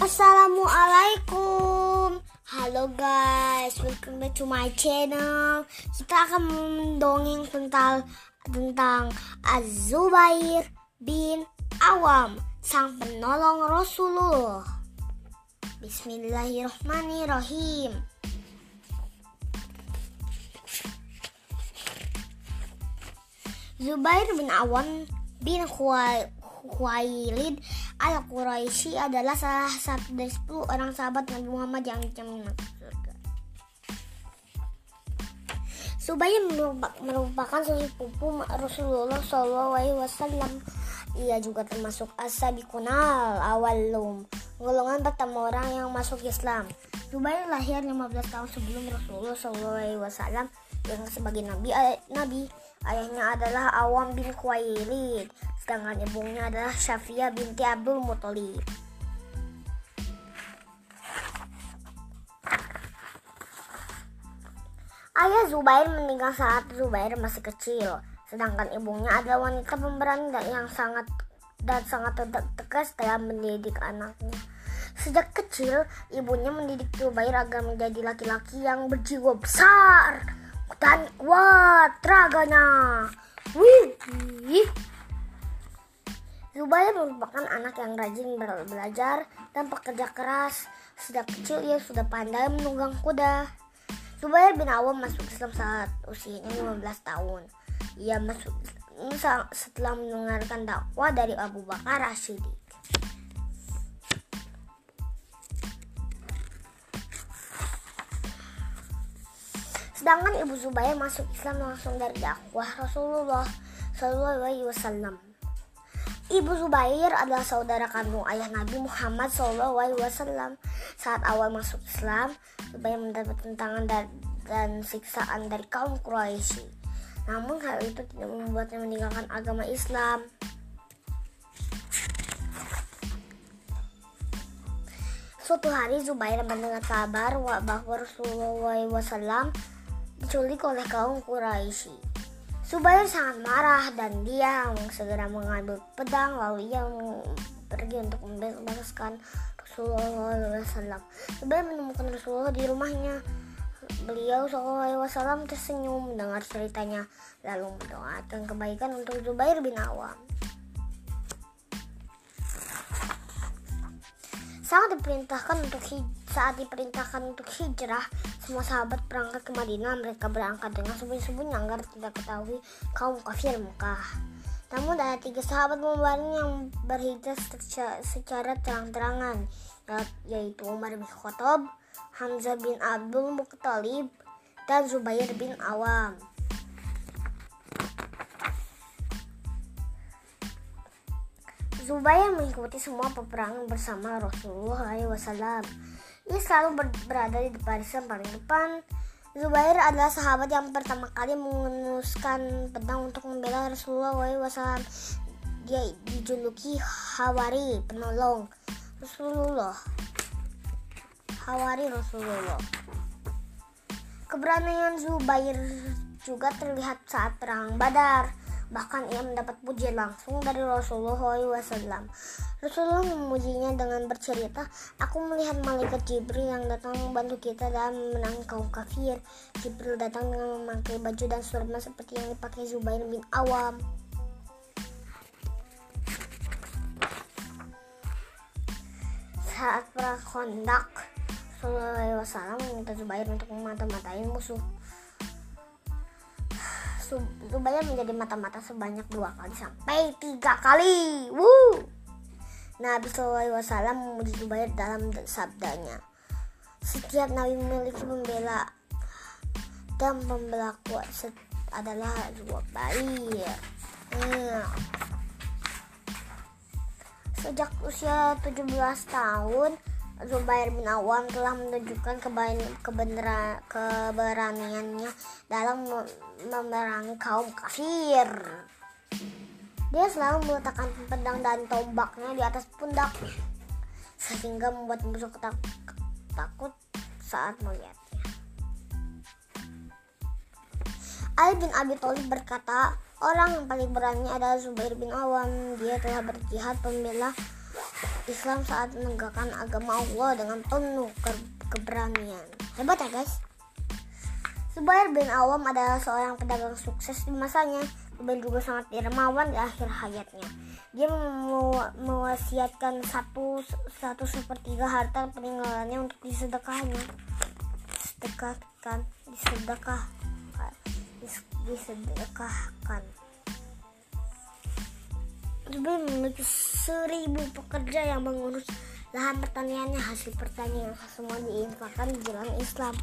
Assalamualaikum. Halo guys, welcome back to my channel. Kita akan mendongeng tentang tentang Az-Zubair bin Awam Sang penolong Rasulullah. Bismillahirrahmanirrahim. Zubair bin Awam bin Khuwailid Al-Quraisy adalah salah satu dari 10 orang sahabat Nabi Muhammad yang dijamin masuk surga. Subayy merupakan sepupu Rasulullah SAW. Ia juga termasuk as-sabiqunal awalum, golongan pertama orang yang masuk Islam. Subayy lahir 15 tahun sebelum Rasulullah SAW yang sebagai nabi. Nabi ayahnya adalah Awam bin Khuwailid sedangkan ibunya adalah Syafia binti Abdul Muthalib. Ayah Zubair meninggal saat Zubair masih kecil, sedangkan ibunya adalah wanita pemberani dan yang sangat dan sangat tegas dalam mendidik anaknya. Sejak kecil, ibunya mendidik Zubair agar menjadi laki-laki yang berjiwa besar dan kuat raganya. Wih, Zubair merupakan anak yang rajin belajar dan pekerja keras. Sejak kecil ia sudah pandai menunggang kuda. Zubair bin Awam masuk Islam saat usianya 15 tahun. Ia masuk setelah mendengarkan dakwah dari Abu Bakar Rashidi. Sedangkan ibu Zubair masuk Islam langsung dari dakwah Rasulullah Shallallahu Alaihi Wasallam. Ibu Zubair adalah saudara kandung ayah Nabi Muhammad SAW. Saat awal masuk Islam, Zubair mendapat tentangan dan, dan siksaan dari kaum Quraisy. Namun hal itu tidak membuatnya meninggalkan agama Islam. Suatu hari Zubair mendengar kabar bahwa Rasulullah SAW diculik oleh kaum Quraisy. Subair sangat marah dan dia segera mengambil pedang lalu ia pergi untuk membebaskan Rasulullah SAW. Subair menemukan Rasulullah di rumahnya. Beliau SAW tersenyum mendengar ceritanya lalu mendoakan kebaikan untuk Zubair bin Awam. Diperintahkan untuk saat diperintahkan untuk hijrah, semua sahabat berangkat ke Madinah. Mereka berangkat dengan sembunyi-sembunyi agar tidak ketahui kaum kafir Mekah. Namun ada tiga sahabat membantu yang berhijrah secara terang-terangan, yaitu Umar bin Khattab, Hamzah bin Abdul Muttalib, dan Zubair bin Awam. Zubair mengikuti semua peperangan bersama Rasulullah SAW. Ia selalu ber berada di barisan paling depan. Zubair adalah sahabat yang pertama kali mengenuskan pedang untuk membela Rasulullah SAW. Dia dijuluki Hawari, penolong Rasulullah. Hawari Rasulullah. Keberanian Zubair juga terlihat saat perang Badar. Bahkan ia mendapat pujian langsung dari Rasulullah SAW. Rasulullah memujinya dengan bercerita, Aku melihat malaikat Jibril yang datang membantu kita dalam menang kaum kafir. Jibril datang dengan memakai baju dan surma seperti yang dipakai Zubair bin Awam. Saat perang kondak, Rasulullah SAW meminta Zubair untuk memata-matai musuh. Zubair menjadi mata-mata sebanyak dua kali sampai tiga kali. Woo! Nabi SAW memuji Zubair dalam sabdanya. Setiap Nabi memiliki pembela dan pembela kuat adalah Zubair. Hmm. Sejak usia 17 tahun, Zubair bin Awam telah menunjukkan keberaniannya dalam memerangi kaum kafir. Dia selalu meletakkan pedang dan tombaknya di atas pundak sehingga membuat musuh takut saat melihatnya. Ali bin Abi Thalib berkata, orang yang paling berani adalah Zubair bin Awam. Dia telah berjihad pembela Islam saat menegakkan agama Allah dengan penuh ke keberanian. Hebat ya guys. Zubair bin Awam adalah seorang pedagang sukses di masanya dan juga sangat dermawan di akhir hayatnya. Dia mewasiatkan satu satu sepertiga harta peninggalannya untuk disedekahnya. Sedekahkan, disedekah, disedekahkan. Zubair memiliki seribu pekerja yang mengurus lahan pertaniannya hasil pertanian semua diinfakkan di jalan Islam.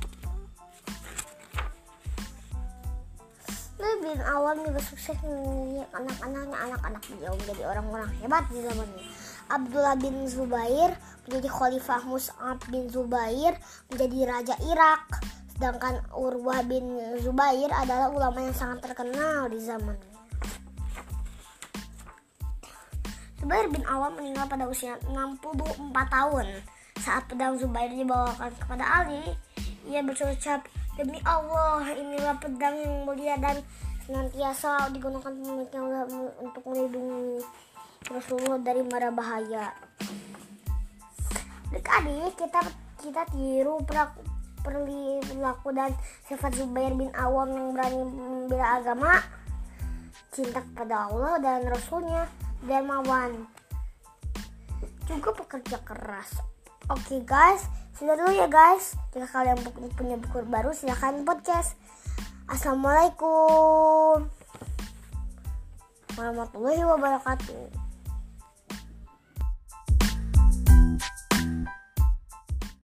Bin Awam juga sukses mendidik anak-anaknya anak-anak beliau menjadi orang-orang hebat di zamannya. Abdullah bin Zubair menjadi khalifah Mus'ab bin Zubair menjadi raja Irak. Sedangkan Urwah bin Zubair adalah ulama yang sangat terkenal di zamannya. Zubair bin Awam meninggal pada usia 64 tahun. Saat pedang Zubair dibawakan kepada Ali, ia berucap, Demi Allah, inilah pedang yang mulia dan senantiasa digunakan pemiliknya untuk melindungi Rasulullah dari mara bahaya. Adik-adik, kita kita tiru perilaku dan sifat Zubair bin Awam yang berani membela agama, cinta kepada Allah dan Rasulnya dermawan juga pekerja keras. Oke okay, guys. Sudah dulu ya guys. Jika kalian punya buku baru silahkan podcast. Assalamualaikum warahmatullahi wabarakatuh